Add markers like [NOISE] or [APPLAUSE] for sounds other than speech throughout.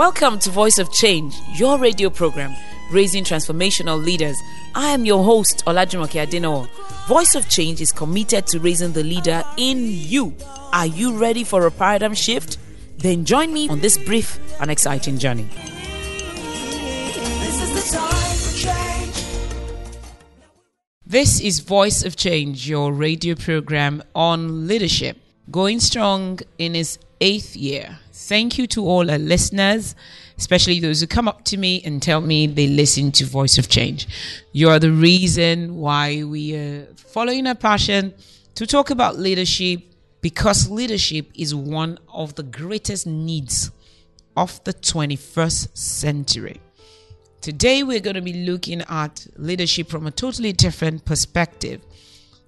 Welcome to Voice of Change, your radio program raising transformational leaders. I am your host, Olajumoke Adenowo. Voice of Change is committed to raising the leader in you. Are you ready for a paradigm shift? Then join me on this brief and exciting journey. This is Voice of Change, your radio program on leadership, going strong in its eighth year. Thank you to all our listeners, especially those who come up to me and tell me they listen to Voice of Change. You are the reason why we are following our passion to talk about leadership because leadership is one of the greatest needs of the 21st century. Today, we're going to be looking at leadership from a totally different perspective.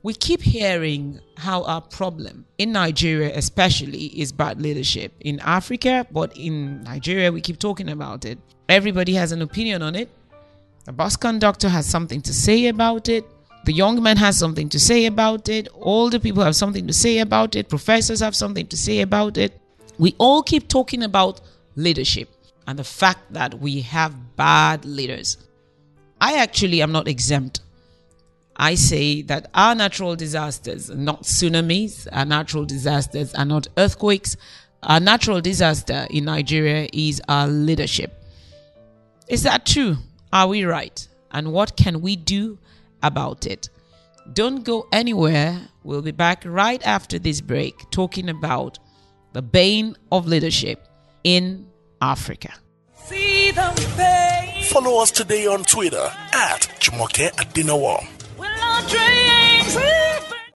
We keep hearing how our problem in Nigeria, especially, is bad leadership. In Africa, but in Nigeria, we keep talking about it. Everybody has an opinion on it. The bus conductor has something to say about it. The young man has something to say about it. Older people have something to say about it. Professors have something to say about it. We all keep talking about leadership and the fact that we have bad leaders. I actually am not exempt. I say that our natural disasters not tsunamis, our natural disasters are not earthquakes. Our natural disaster in Nigeria is our leadership. Is that true? Are we right? And what can we do about it? Don't go anywhere. We'll be back right after this break talking about the bane of leadership in Africa. Follow us today on Twitter at Jumoke Adenowo.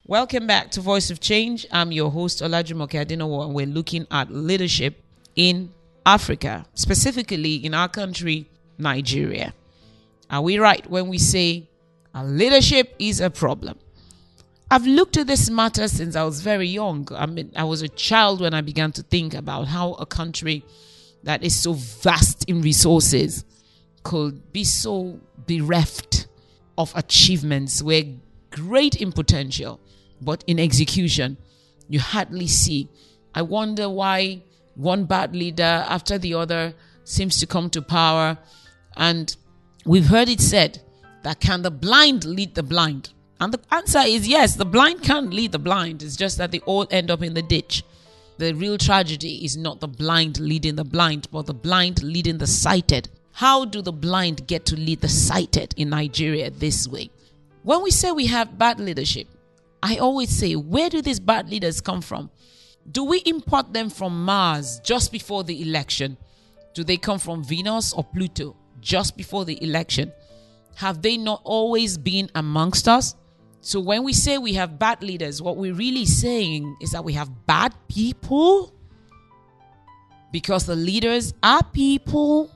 Welcome back to Voice of Change. I'm your host Olajumoke Adenowo, and we're looking at leadership in Africa, specifically in our country, Nigeria. Are we right when we say leadership is a problem? I've looked at this matter since I was very young. I mean, I was a child when I began to think about how a country that is so vast in resources could be so bereft of achievements. We're great in potential, but in execution, you hardly see. I wonder why one bad leader after the other seems to come to power. And we've heard it said that can the blind lead the blind? And the answer is yes, the blind can lead the blind. It's just that they all end up in the ditch. The real tragedy is not the blind leading the blind, but the blind leading the sighted. How do the blind get to lead the sighted in Nigeria this way? When we say we have bad leadership, I always say, where do these bad leaders come from? Do we import them from Mars just before the election? Do they come from Venus or Pluto just before the election? Have they not always been amongst us? So when we say we have bad leaders, what we're really saying is that we have bad people because the leaders are people,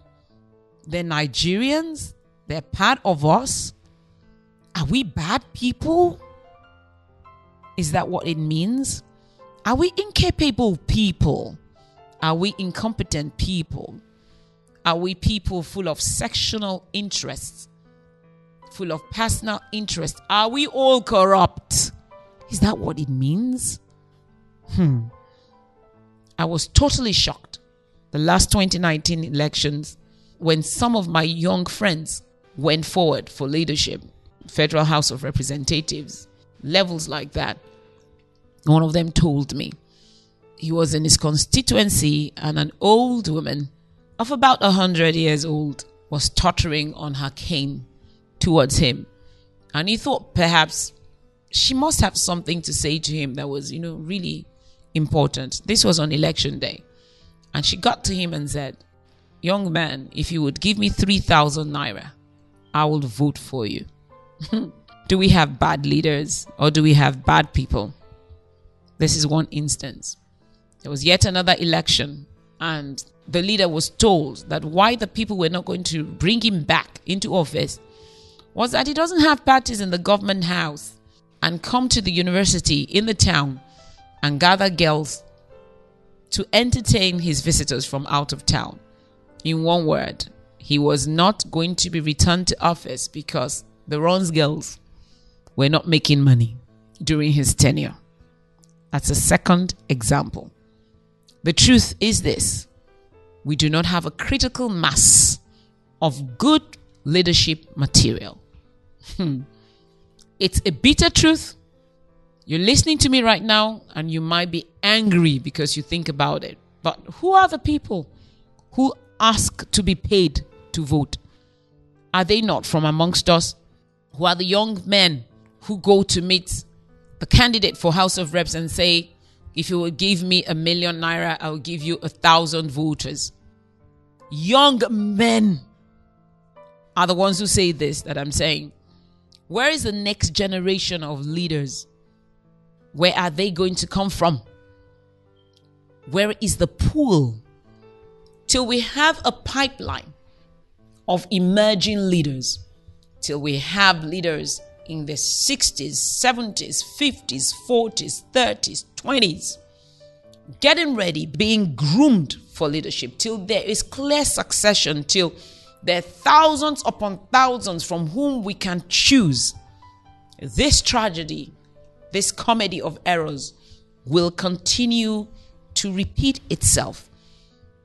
they're Nigerians, they're part of us. Are we bad people? Is that what it means? Are we incapable people? Are we incompetent people? Are we people full of sectional interests? Full of personal interests? Are we all corrupt? Is that what it means? Hmm. I was totally shocked the last 2019 elections when some of my young friends went forward for leadership, Federal House of Representatives, levels like that. One of them told me he was in his constituency and an old woman of about a hundred years old was tottering on her cane towards him. And he thought perhaps she must have something to say to him that was, you know, really important. This was on election day. And she got to him and said, Young man, if you would give me 3,000 naira, I will vote for you. [LAUGHS] do we have bad leaders or do we have bad people? This is one instance. There was yet another election, and the leader was told that why the people were not going to bring him back into office was that he doesn't have parties in the government house and come to the university in the town and gather girls to entertain his visitors from out of town. In one word, he was not going to be returned to office because the Ron's girls were not making money during his tenure. That's a second example. The truth is this we do not have a critical mass of good leadership material. Hmm. It's a bitter truth. You're listening to me right now and you might be angry because you think about it. But who are the people who ask to be paid to vote? Are they not from amongst us? Who are the young men who go to meet the candidate for House of Reps and say, if you will give me a million naira, I will give you a thousand voters. Young men are the ones who say this that I'm saying. Where is the next generation of leaders? Where are they going to come from? Where is the pool? Till we have a pipeline of emerging leaders, till we have leaders in the 60s, 70s, 50s, 40s, 30s, 20s, getting ready, being groomed for leadership, till there is clear succession, till there are thousands upon thousands from whom we can choose. This tragedy, this comedy of errors, will continue to repeat itself.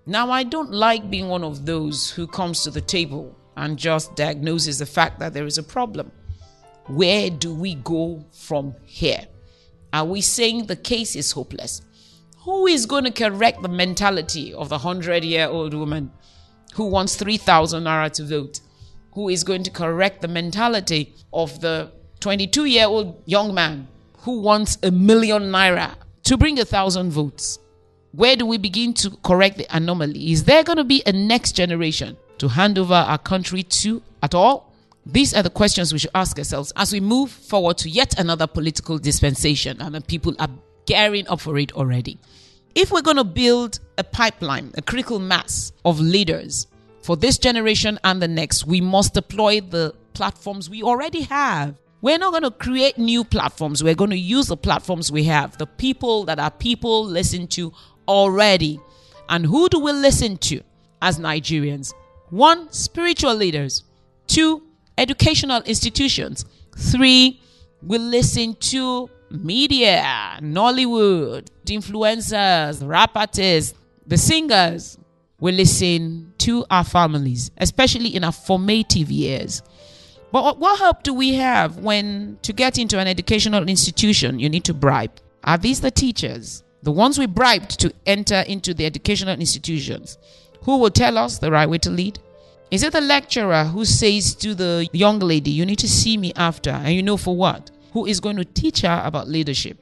Now, I don't like being one of those who comes to the table and just diagnoses the fact that there is a problem. Where do we go from here? Are we saying the case is hopeless? Who is going to correct the mentality of the 100 year old woman who wants 3,000 naira to vote? Who is going to correct the mentality of the 22 year old young man who wants a million naira to bring a thousand votes? Where do we begin to correct the anomaly? Is there going to be a next generation to hand over our country to at all? These are the questions we should ask ourselves as we move forward to yet another political dispensation, and the people are gearing up for it already. If we're going to build a pipeline, a critical mass of leaders for this generation and the next, we must deploy the platforms we already have. We're not going to create new platforms. We're going to use the platforms we have, the people that our people listen to already. And who do we listen to as Nigerians? One, spiritual leaders. Two, educational institutions. Three, we listen to media, Nollywood, influencers, rap artists, the singers. We listen to our families, especially in our formative years. But what help do we have when to get into an educational institution you need to bribe? Are these the teachers? The ones we bribed to enter into the educational institutions? Who will tell us the right way to lead? Is it the lecturer who says to the young lady, You need to see me after, and you know for what? Who is going to teach her about leadership?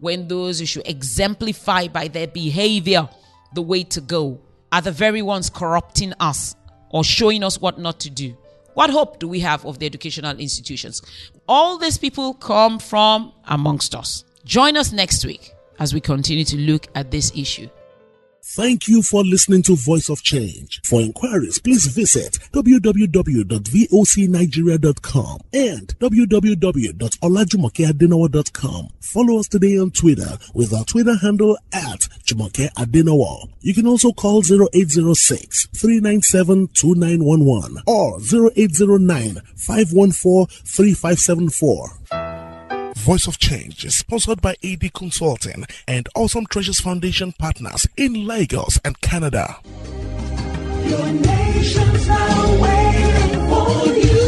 When those who should exemplify by their behavior the way to go are the very ones corrupting us or showing us what not to do. What hope do we have of the educational institutions? All these people come from amongst us. Join us next week as we continue to look at this issue. Thank you for listening to Voice of Change. For inquiries, please visit www.vocnigeria.com and www.olajumokeadenowo.com. Follow us today on Twitter with our Twitter handle at Jumoke. You can also call 0806 397 2911 or 0809 514 3574. Voice of Change is sponsored by AD Consulting and Awesome Treasures Foundation partners in Lagos and Canada. Your nations are waiting for you.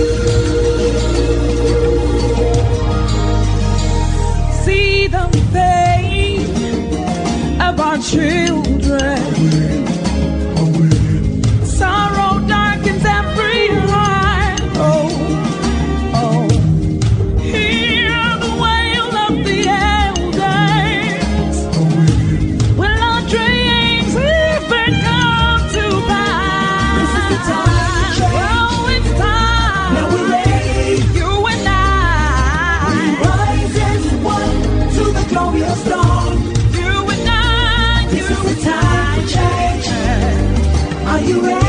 you ready?